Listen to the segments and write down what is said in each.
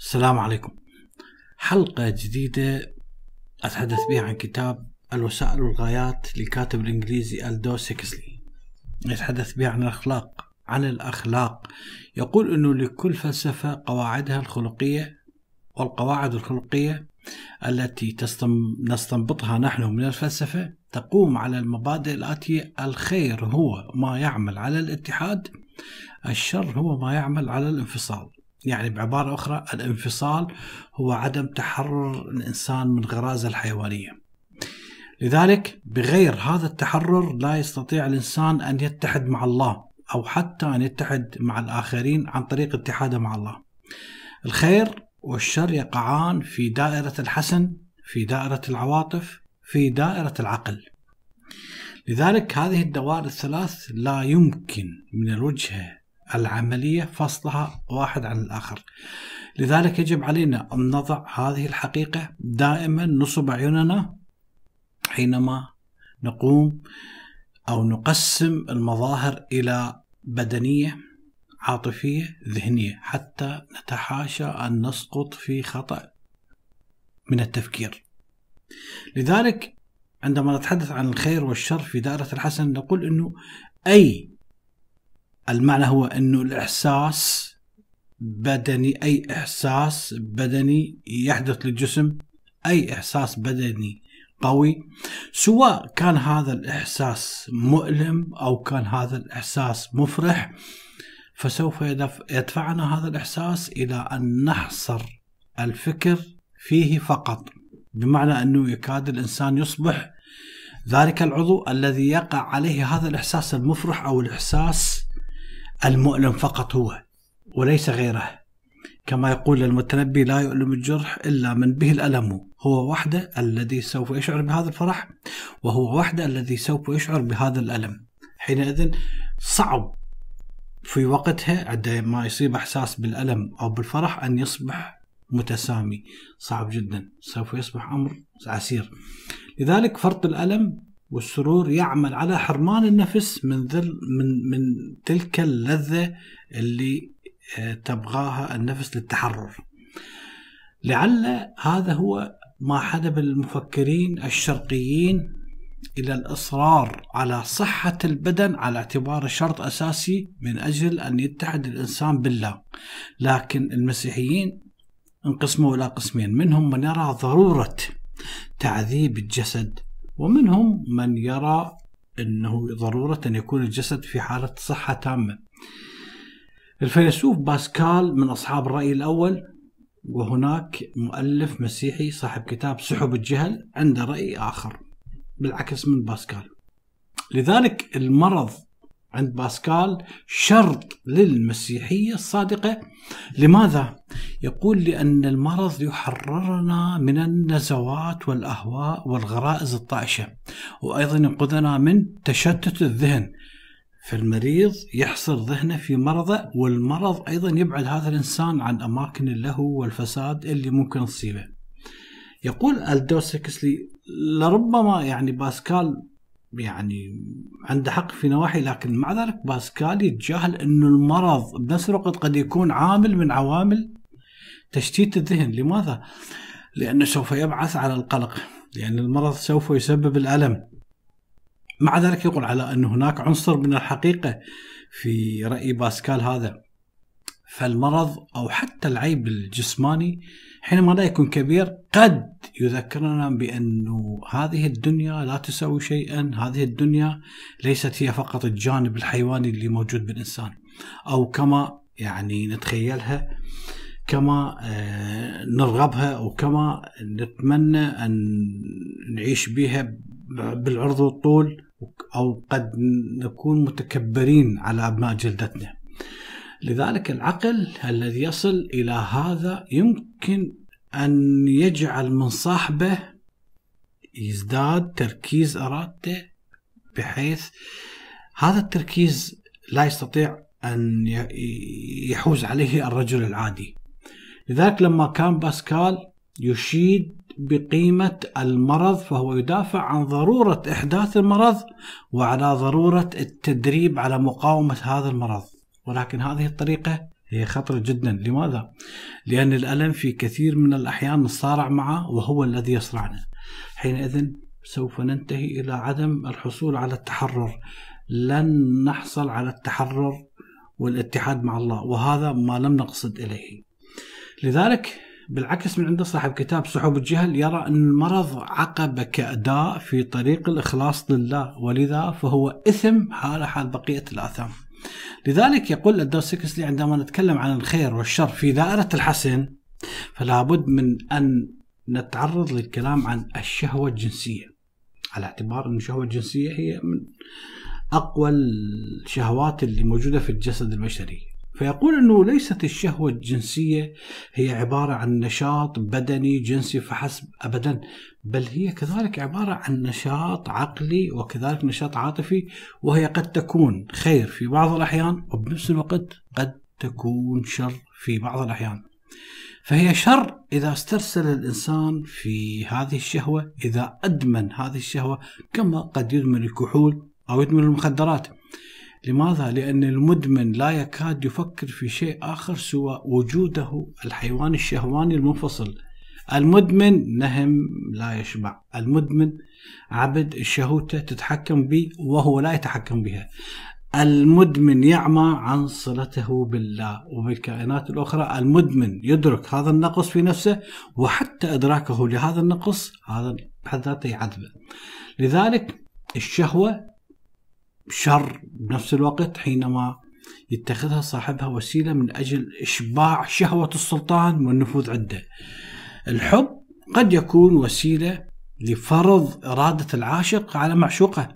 السلام عليكم. حلقة جديدة أتحدث بها عن كتاب الوسائل والغايات للكاتب الإنجليزي ألدو سيكسلي. يتحدث بها عن الأخلاق عن الأخلاق. يقول أنه لكل فلسفة قواعدها الخلقية والقواعد الخلقية التي نستنبطها نحن من الفلسفة تقوم على المبادئ الآتية الخير هو ما يعمل على الاتحاد الشر هو ما يعمل على الانفصال. يعني بعبارة أخرى الانفصال هو عدم تحرر الإنسان من غرائزه الحيوانية. لذلك بغير هذا التحرر لا يستطيع الإنسان أن يتحد مع الله أو حتى أن يتحد مع الآخرين عن طريق اتحاده مع الله. الخير والشر يقعان في دائرة الحسن في دائرة العواطف في دائرة العقل. لذلك هذه الدوائر الثلاث لا يمكن من الوجهة العملية فصلها واحد عن الآخر. لذلك يجب علينا أن نضع هذه الحقيقة دائما نصب عيوننا حينما نقوم أو نقسم المظاهر إلى بدنية عاطفية ذهنية حتى نتحاشى أن نسقط في خطأ من التفكير. لذلك عندما نتحدث عن الخير والشر في دائرة الحسن نقول أنه أي المعنى هو إنه الإحساس بدني أي إحساس بدني يحدث للجسم أي إحساس بدني قوي. سواء كان هذا الإحساس مؤلم أو كان هذا الإحساس مفرح فسوف يدفعنا هذا الإحساس إلى أن نحصر الفكر فيه فقط بمعنى أنه يكاد الإنسان يصبح ذلك العضو الذي يقع عليه هذا الإحساس المفرح أو الإحساس المؤلم فقط هو وليس غيره. كما يقول المتنبي لا يؤلم الجرح إلا من به الألم. هو وحده الذي سوف يشعر بهذا الفرح وهو وحده الذي سوف يشعر بهذا الألم. حينئذ صعب في وقتها عندما يصيب إحساس بالألم أو بالفرح أن يصبح متسامي. صعب جدا. سوف يصبح أمر عسير. لذلك فرط الألم والسرور يعمل على حرمان النفس من ذل من من تلك اللذة اللي آه، تبغاها النفس للتحرر. لعل هذا هو ما حدب المفكرين الشرقيين إلى الإصرار على صحة البدن على اعتباره شرط أساسي من أجل أن يتحد الإنسان بالله. لكن المسيحيين انقسموا إلى قسمين، منهم من يرى ضرورة تعذيب الجسد ومنهم من يرى أنه ضرورة أن يكون الجسد في حالة صحة تامة. الفيلسوف باسكال من أصحاب الرأي الأول وهناك مؤلف مسيحي صاحب كتاب سحب الجهل عنده رأي آخر بالعكس من باسكال. لذلك المرض عند باسكال شرط للمسيحية الصادقة. لماذا؟ يقول لأن المرض يحررنا من النزوات والأهواء والغرائز الطائشة وأيضا ينقذنا من تشتت الذهن. فالمريض يحصر ذهنه في مرضه والمرض أيضا يبعد هذا الإنسان عن أماكن اللهو والفساد اللي ممكن تصيبه. يقول ألدوسكسلي لربما يعني باسكال يعني عنده حق في نواحي لكن مع ذلك باسكال يتجاهل إنه المرض بنفس الوقت قد يكون عامل من عوامل تشتيت الذهن. لماذا؟ لأنه سوف يبعث على القلق لأن المرض سوف يسبب الألم. مع ذلك يقول على أن هناك عنصر من الحقيقة في رأي باسكال هذا. فالمرض أو حتى العيب الجسماني حينما لا يكون كبير قد يذكرنا بأنه هذه الدنيا لا تساوي شيئا هذه الدنيا ليست هي فقط الجانب الحيواني اللي موجود بالإنسان. أو كما يعني نتخيلها كما آه، نرغبها أو كما نتمنى أن نعيش بها بالعرض والطول أو قد نكون متكبرين على أبناء جلدتنا. لذلك العقل الذي يصل إلى هذا يمكن أن يجعل من صاحبه يزداد تركيز ارادته بحيث هذا التركيز لا يستطيع أن يحوز عليه الرجل العادي. لذلك لما كان باسكال يشيد بقيمة المرض فهو يدافع عن ضرورة إحداث المرض وعلى ضرورة التدريب على مقاومة هذا المرض. ولكن هذه الطريقة هي خطرة جدا. لماذا؟ لأن الألم في كثير من الأحيان نصارع معه وهو الذي يصرعنا. حينئذ سوف ننتهي إلى عدم الحصول على التحرر. لن نحصل على التحرر والاتحاد مع الله وهذا ما لم نقصد إليه. لذلك بالعكس من عند صاحب كتاب سحب الجهل يرى أن المرض عقبة كأداء في طريق الإخلاص لله ولذا فهو إثم حال حال بقية الآثام. لذلك يقول الدوسكسلي عندما نتكلم عن الخير والشر في دائرة الحسن فلا بد من أن نتعرض للكلام عن الشهوة الجنسية. على اعتبار أن الشهوة الجنسية هي من أقوى الشهوات اللي موجودة في الجسد البشري. فيقول أنه ليست الشهوة الجنسية هي عبارة عن نشاط بدني جنسي فحسب أبدا بل هي كذلك عبارة عن نشاط عقلي وكذلك نشاط عاطفي وهي قد تكون خير في بعض الأحيان وبنفس الوقت قد تكون شر في بعض الأحيان. فهي شر إذا استرسل الإنسان في هذه الشهوة إذا أدمن هذه الشهوة كما قد يدمن الكحول أو يدمن المخدرات. لماذا؟ لأن المدمن لا يكاد يفكر في شيء آخر سوى وجوده الحيوان الشهواني المنفصل. المدمن نهم لا يشبع. المدمن عبد شهوته تتحكم به وهو لا يتحكم بها. المدمن يعمى عن صلته بالله. وبالكائنات الأخرى المدمن يدرك هذا النقص في نفسه وحتى إدراكه لهذا النقص هذا بحد ذاته يعذبه لذلك الشهوة شر بنفس الوقت حينما يتخذها صاحبها وسيلة من أجل إشباع شهوة السلطان والنفوذ عنده. الحب قد يكون وسيلة لفرض إرادة العاشق على معشوقه.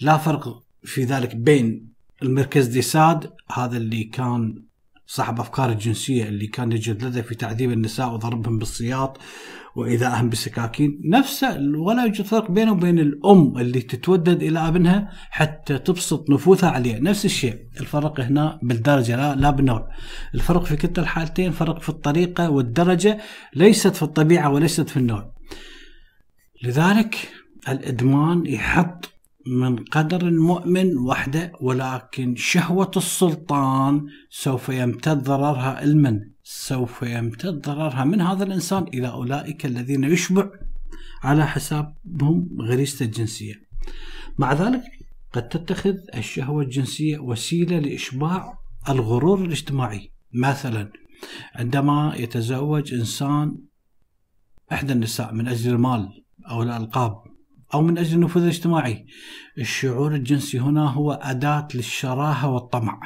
لا فرق في ذلك بين المركز دي ساد هذا اللي كان صاحب أفكار الجنسية اللي كان يجلده في تعذيب النساء وضربهم بالسياط وإيذائهم بسكاكين. نفسه ولا يوجد فرق بينه وبين الأم اللي تتودد إلى أبنها حتى تبسط نفوذها عليه. نفس الشيء. الفرق هنا بالدرجة لا, لا بالنوع الفرق في كلتا الحالتين فرق في الطريقة والدرجة ليست في الطبيعة وليست في النوع. لذلك الإدمان يحط من قدر المؤمن وحده ولكن شهوة السلطان سوف يمتد ضررها علما سوف يمتد ضررها من هذا الإنسان إلى أولئك الذين يشبع على حسابهم غريزة الجنسية. مع ذلك قد تتخذ الشهوة الجنسية وسيلة لإشباع الغرور الاجتماعي. مثلا عندما يتزوج إنسان إحدى النساء من أجل المال أو الألقاب أو من أجل النفوذ الاجتماعي الشعور الجنسي هنا هو أداة للشراهة والطمع.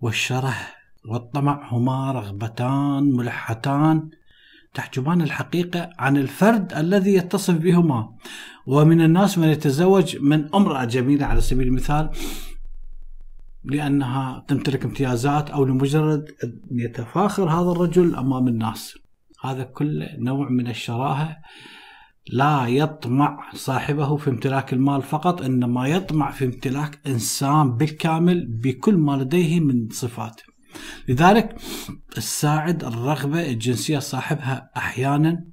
والشره والطمع هما رغبتان ملحتان. تحجبان الحقيقة عن الفرد الذي يتصف بهما. ومن الناس من يتزوج من امرأة جميلة على سبيل المثال لأنها تمتلك امتيازات أو لمجرد يتفاخر هذا الرجل أمام الناس. هذا كله نوع من الشراهة لا يطمع صاحبه في امتلاك المال فقط إنما يطمع في امتلاك إنسان بالكامل بكل ما لديه من صفات. لذلك الساعد الرغبة الجنسية صاحبها أحيانا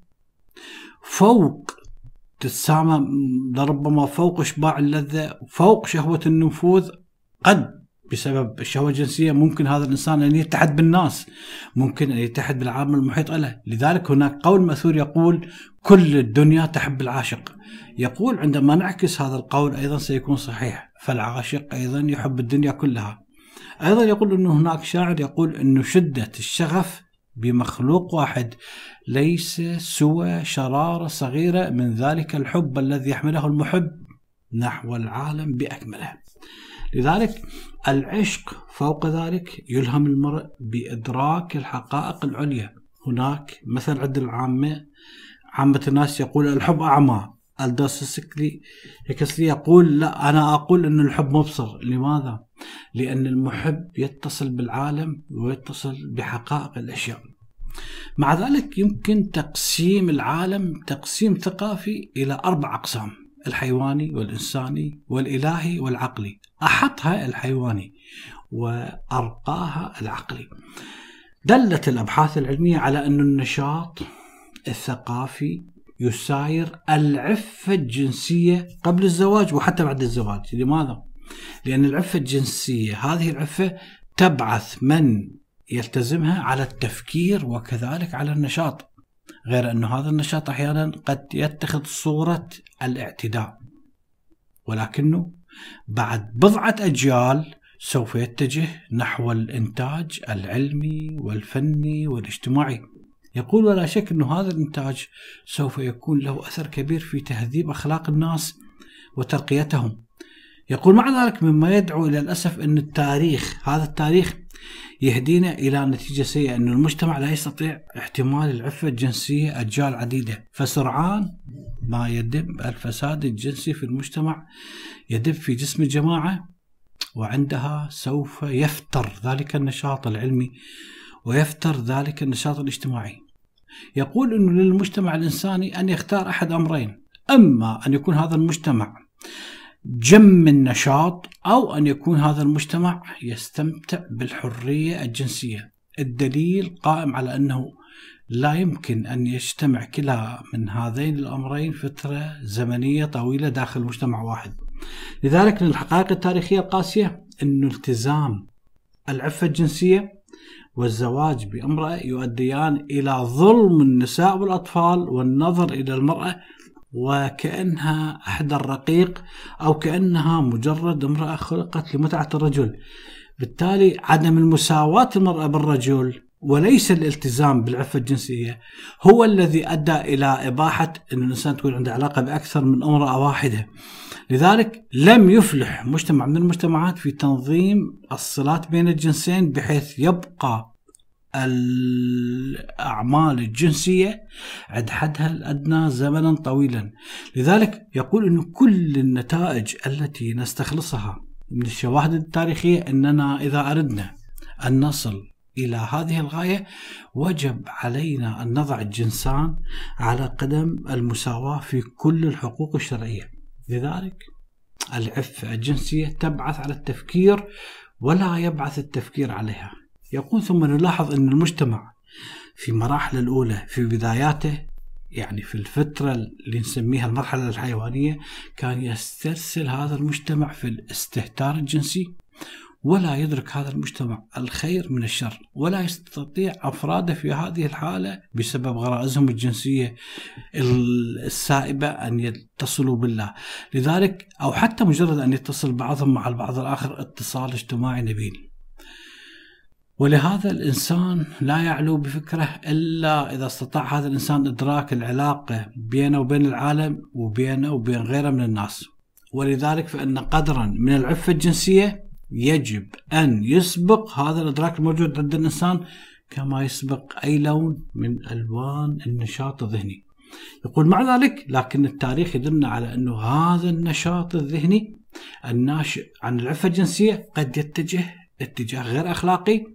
فوق تتسامى لربما فوق إشباع اللذة فوق شهوة النفوذ قد بسبب الشهوة الجنسية ممكن هذا الإنسان أن يتحد بالناس ممكن أن يتحد بالعالم المحيط له. لذلك هناك قول مأثور يقول كل الدنيا تحب العاشق. يقول عندما نعكس هذا القول أيضا سيكون صحيح فالعاشق أيضا يحب الدنيا كلها. أيضا يقول أنه هناك شاعر يقول أنه شدة الشغف بمخلوق واحد ليس سوى شرارة صغيرة من ذلك الحب الذي يحمله المحب نحو العالم بأكمله. لذلك العشق فوق ذلك يلهم المرء بإدراك الحقائق العليا. هناك مثل عند العامة عامة الناس يقول الحب أعمى. الدوستويفسكي يقول لا أنا أقول أن الحب مبصر. لماذا؟ لأن المحب يتصل بالعالم ويتصل بحقائق الأشياء. مع ذلك يمكن تقسيم العالم تقسيم ثقافي إلى أربع أقسام الحيواني والإنساني والإلهي والعقلي. أحطها الحيواني وأرقاها العقلي. دلت الأبحاث العلمية على أن النشاط الثقافي يساير العفة الجنسية قبل الزواج وحتى بعد الزواج. لماذا؟ لأن العفة الجنسية هذه العفة تبعث من يلتزمها على التفكير وكذلك على النشاط. غير أن هذا النشاط أحيانا قد يتخذ صورة الاعتداء. ولكنه بعد بضعة أجيال سوف يتجه نحو الإنتاج العلمي والفني والاجتماعي. يقول ولا شك أن هذا الإنتاج سوف يكون له أثر كبير في تهذيب أخلاق الناس وترقيتهم. يقول مع ذلك مما يدعو إلى الأسف أن التاريخ هذا التاريخ يهدينا إلى نتيجة سيئة أن المجتمع لا يستطيع احتمال العفة الجنسية أجيال عديدة. فسرعان ما يدب الفساد الجنسي في المجتمع يدب في جسم الجماعة وعندها سوف يفتر. ذلك النشاط العلمي ويفتر ذلك النشاط الاجتماعي. يقول أنه للمجتمع الإنساني أن يختار أحد أمرين. أما أن يكون هذا المجتمع جم النشاط أو أن يكون هذا المجتمع يستمتع بالحرية الجنسية. الدليل قائم على أنه لا يمكن أن يجتمع كلا من هذين الأمرين فترة زمنية طويلة داخل مجتمع واحد. لذلك من الحقائق التاريخية القاسية أن التزام العفة الجنسية والزواج بامرأة يؤديان إلى ظلم النساء والأطفال والنظر إلى المرأة وكأنها أحد الرقيق أو كأنها مجرد امرأة خلقت لمتعة الرجل. بالتالي عدم المساواة المرأة بالرجل وليس الالتزام بالعفة الجنسية هو الذي أدى إلى إباحة أن الإنسان تكون عنده علاقة بأكثر من أمرأة واحدة. لذلك لم يفلح مجتمع من المجتمعات في تنظيم الصلات بين الجنسين بحيث يبقى الأعمال الجنسية عند حدها الأدنى زمنا طويلا. لذلك يقول أن كل النتائج التي نستخلصها من الشواهد التاريخية أننا إذا أردنا أن نصل إلى هذه الغاية وجب علينا أن نضع الجنسان على قدم المساواة في كل الحقوق الشرعية. لذلك العفة الجنسية تبعث على التفكير ولا يبعث التفكير عليها. يقول ثم نلاحظ أن المجتمع في مراحل الأولى في بداياته يعني في الفترة اللي نسميها المرحلة الحيوانية كان يسترسل هذا المجتمع في الاستهتار الجنسي ولا يدرك هذا المجتمع الخير من الشر ولا يستطيع أفراده في هذه الحالة بسبب غرائزهم الجنسية السائبة أن يتصلوا بالله. لذلك أو حتى مجرد أن يتصل بعضهم مع البعض الآخر اتصال اجتماعي نبيل. ولهذا الإنسان لا يعلو بفكره إلا إذا استطاع هذا الإنسان إدراك العلاقة بينه وبين العالم وبينه وبين غيره من الناس. ولذلك فإن قدرا من العفة الجنسية يجب أن يسبق هذا الإدراك الموجود عند الإنسان كما يسبق أي لون من ألوان النشاط الذهني. يقول مع ذلك لكن التاريخ يدلنا على أنه هذا النشاط الذهني الناشئ عن العفة الجنسية قد يتجه اتجاه غير أخلاقي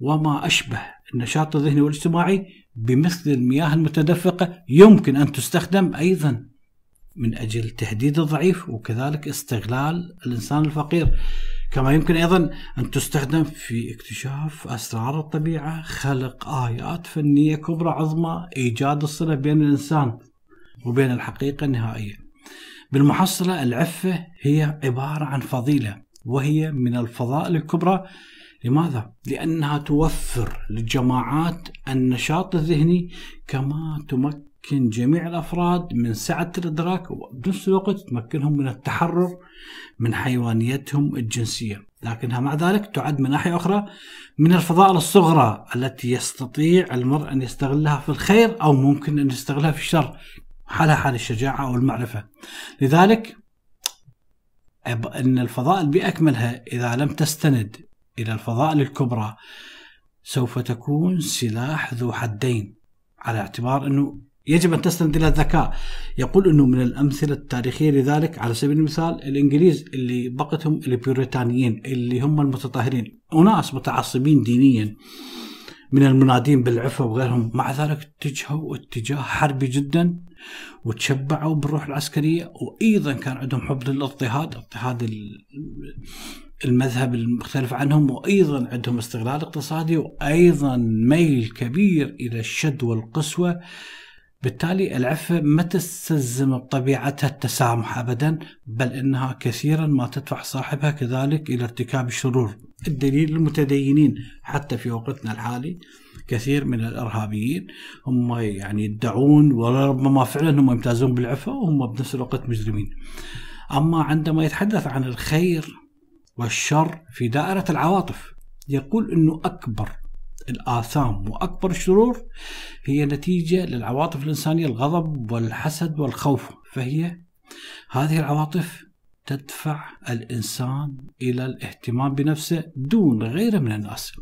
وما أشبه النشاط الذهني والاجتماعي بمثل المياه المتدفقة يمكن أن تستخدم أيضا من أجل تهديد الضعيف وكذلك استغلال الإنسان الفقير. كما يمكن أيضا أن تستخدم في اكتشاف أسرار الطبيعة خلق آيات فنية كبرى عظمى إيجاد الصلة بين الإنسان وبين الحقيقة النهائية بالمحصلة العفة هي عبارة عن فضيلة وهي من الفضائل الكبرى لماذا؟ لأنها توفر للجماعات النشاط الذهني كما تمكن جميع الأفراد من سعة الإدراك وبنفس الوقت تمكنهم من التحرر من حيوانيتهم الجنسية. لكنها مع ذلك تعد من ناحية أخرى من الفضائل الصغرى التي يستطيع المرء أن يستغلها في الخير أو ممكن أن يستغلها في الشر حالها حال الشجاعة والمعرفة لذلك أن الفضائل بأكملها إذا لم تستند إلى الفضائل الكبرى سوف تكون سلاح ذو حدين على اعتبار أنه يجب أن تستند إلى الذكاء. يقول أنه من الأمثلة التاريخية لذلك على سبيل المثال الإنجليز اللي بقتهم البيوريتانيين اللي هم المتطهرين أناس متعصبين دينيا من المنادين بالعفة وغيرهم مع ذلك اتجهوا اتجاه حربي جدا وتشبعوا بالروح العسكرية. وأيضا كان عندهم حب للاضطهاد اضطهاد المذهب المختلف عنهم وأيضا عندهم استغلال اقتصادي وأيضا ميل كبير إلى الشد والقسوة بالتالي العفة ما تستلزم بطبيعتها التسامح ابدا بل إنها كثيرا ما تدفع صاحبها كذلك إلى ارتكاب الشرور الدليل المتدينين حتى في وقتنا الحالي كثير من الإرهابيين هم يعني يدعون وربما فعلا هم يمتازون بالعفة وهم بنفس الوقت مجرمين. أما عندما يتحدث عن الخير والشر في دائرة العواطف يقول إنه أكبر الآثام وأكبر الشرور هي نتيجة للعواطف الإنسانية الغضب والحسد والخوف. فهي هذه العواطف تدفع الإنسان إلى الاهتمام بنفسه دون غيره من الناس.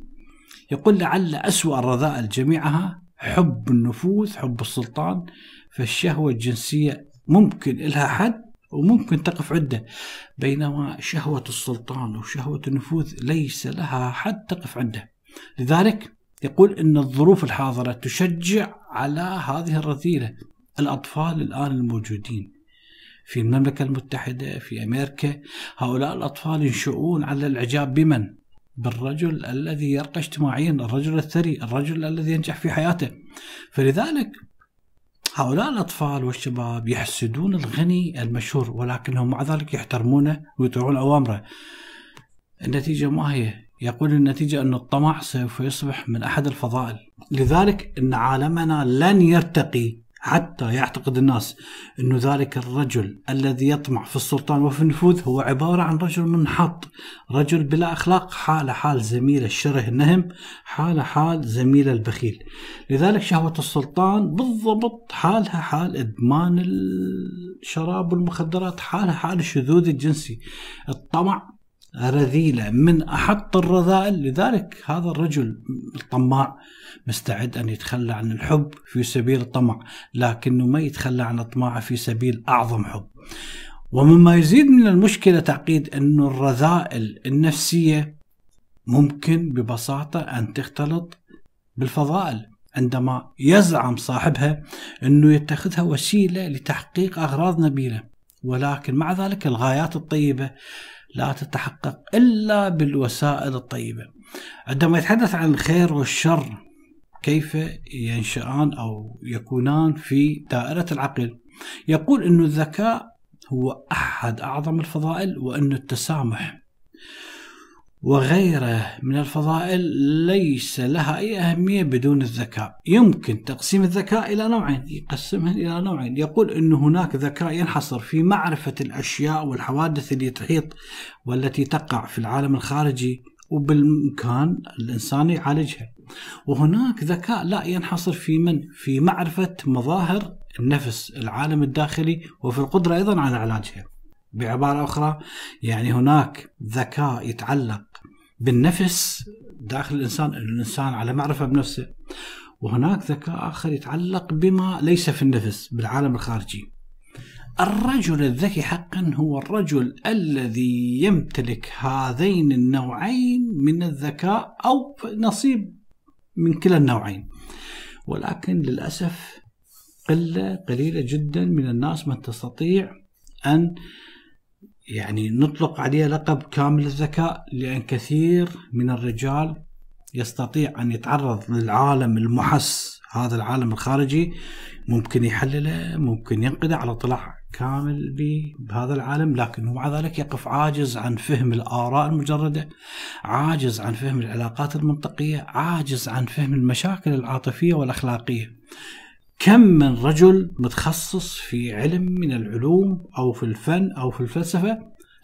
يقول لعل أسوأ الرذائل جميعها حب النفوذ حب السلطان. فالشهوة الجنسية ممكن لها حد وممكن تقف عدة بينما شهوة السلطان وشهوة النفوذ ليس لها حد تقف عنده. لذلك يقول إن الظروف الحاضرة تشجع على هذه الرذيلة الأطفال الآن الموجودين في المملكة المتحدة في أمريكا هؤلاء الأطفال ينشؤون على الإعجاب بمن؟ بالرجل الذي يرقى اجتماعيا، الرجل الثري، الرجل الذي ينجح في حياته. فلذلك هؤلاء الأطفال والشباب يحسدون الغني المشهور ولكنهم مع ذلك يحترمونه ويطيعون أوامره. النتيجة ما هي؟ يقول النتيجة أن الطمع سوف يصبح من أحد الفضائل. لذلك أن عالمنا لن يرتقي حتى يعتقد الناس أن ذلك الرجل الذي يطمع في السلطان وفي النفوذ هو عبارة عن رجل منحط رجل بلا أخلاق حال حال زميل الشره النهم حال حال زميل البخيل. لذلك شهوة السلطان بالضبط حالها حال إدمان الشراب والمخدرات حالها حال الشذوذ الجنسي. الطمع رذيلة من أحط الرذائل. لذلك هذا الرجل الطماع مستعد أن يتخلى عن الحب في سبيل الطمع لكنه ما يتخلى عن الطماع في سبيل أعظم حب. ومما يزيد من المشكلة تعقيد أن الرذائل النفسية ممكن ببساطة أن تختلط بالفضائل. عندما يزعم صاحبها أنه يتخذها وسيلة لتحقيق أغراض نبيلة ولكن مع ذلك الغايات الطيبة لا تتحقق إلا بالوسائل الطيبة. عندما يتحدث عن الخير والشر كيف ينشأان أو يكونان في دائرة العقل؟ يقول أن الذكاء هو أحد أعظم الفضائل وأن التسامح وغيره من الفضائل ليس لها أي أهمية بدون الذكاء. يمكن تقسيم الذكاء إلى نوعين يقسمها إلى نوعين. يقول أن هناك ذكاء ينحصر في معرفة الأشياء والحوادث اللي تحيط والتي تقع في العالم الخارجي وبالإمكان الإنسان يعالجها. وهناك ذكاء لا ينحصر في من؟ في معرفة مظاهر النفس العالم الداخلي وفي القدرة أيضا على علاجها. بعبارة أخرى يعني هناك ذكاء يتعلق بالنفس داخل الإنسان الإنسان على معرفة بنفسه. وهناك ذكاء آخر يتعلق بما ليس في النفس بالعالم الخارجي. الرجل الذكي حقا هو الرجل الذي يمتلك هذين النوعين من الذكاء أو نصيب من كلا النوعين. ولكن للأسف قلة قليلة جدا من الناس من تستطيع أن يعني نطلق عليه لقب كامل الذكاء لأن كثير من الرجال يستطيع أن يتعرض للعالم المحس هذا العالم الخارجي ممكن يحلله ممكن ينقده على اطلاع كامل بهذا العالم لكنه مع ذلك يقف عاجز عن فهم الآراء المجردة عاجز عن فهم العلاقات المنطقية عاجز عن فهم المشاكل العاطفية والأخلاقية. كم من رجل متخصص في علم من العلوم أو في الفن أو في الفلسفة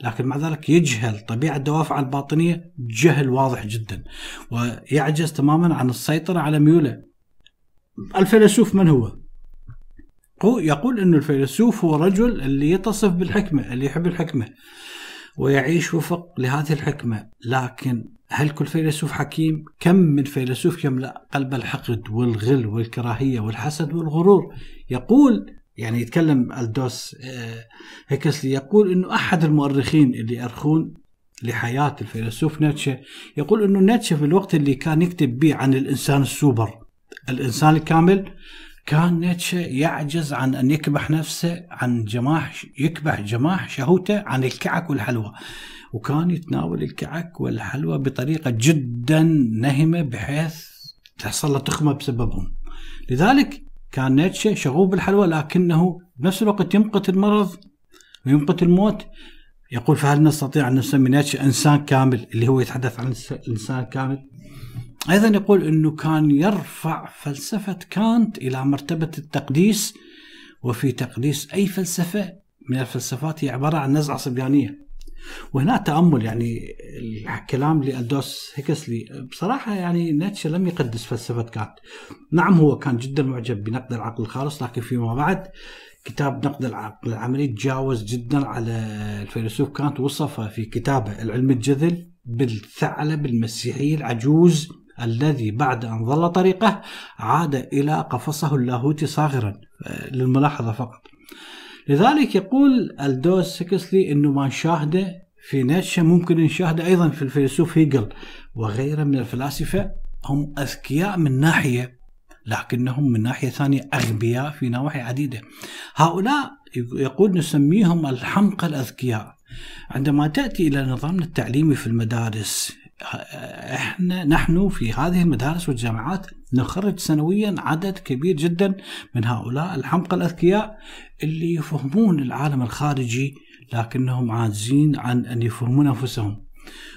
لكن مع ذلك يجهل طبيعة الدوافع الباطنية جهل واضح جدا ويعجز تماما عن السيطرة على ميوله. الفيلسوف من هو؟ هو يقول إنه الفيلسوف هو رجل اللي يتصف بالحكمة، اللي يحب الحكمة ويعيش وفق لهذه الحكمة، لكن هل كل فيلسوف حكيم؟ كم من فيلسوف يملأ قلب الحقد والغل والكراهية والحسد والغرور يقول يعني يتكلم ألدوس آه، هيكسلي يقول إنه أحد المؤرخين اللي يؤرخون لحياة الفيلسوف نيتشه يقول إنه نيتشه في الوقت اللي كان يكتب به عن الإنسان السوبر الإنسان الكامل كان نيتشه يعجز عن أن يكبح نفسه عن جماح يكبح جماح شهوته عن الكعك والحلوى. وكان يتناول الكعك والحلوى بطريقة جدا نهمة بحيث تحصل له تخمة بسببهم. لذلك كان نيتشه شغوف بالحلوى لكنه بنفس الوقت يمقت المرض ويمقت الموت. يقول فهل نستطيع أن نسمي نيتشه إنسان كامل؟ اللي هو يتحدث عن الإنسان الكامل أيضا يقول أنه كان يرفع فلسفة كانت إلى مرتبة التقديس وفي تقديس أي فلسفة من الفلسفات هي عبارة عن نزعة صبيانية. وهنا تأمل يعني الكلام لألدوس هيكسلي. بصراحة يعني نيتشه لم يقدس فلسفة كانت. نعم هو كان جدا معجب بنقد العقل الخالص لكن فيما بعد كتاب نقد العقل العملي تجاوز جدا على الفيلسوف كانت وصفه في كتابه العلم الجذل بالثعلب المسيحي العجوز الذي بعد أن ضل طريقه عاد إلى قفصه اللاهوتي صاغرا للملاحظة فقط. لذلك يقول ألدوس هكسلي أنه ما نشاهده في نيتشه ممكن نشاهده أيضا في الفيلسوف هيجل وغيره من الفلاسفة هم أذكياء من ناحية لكنهم من ناحية ثانية أغبياء في نواحي عديدة. هؤلاء يقول نسميهم الحمقى الأذكياء. عندما تأتي إلى نظامنا التعليمي في المدارس إحنا نحن في هذه المدارس والجامعات نخرج سنويا عدد كبير جدا من هؤلاء الحمقى الأذكياء اللي يفهمون العالم الخارجي لكنهم عاجزين عن أن يفهمون أنفسهم.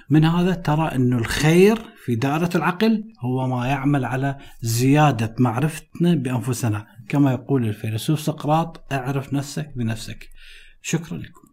من هذا ترى أن الخير في دائرة العقل هو ما يعمل على زيادة معرفتنا بأنفسنا. كما يقول الفيلسوف سقراط اعرف نفسك بنفسك. شكرا لكم.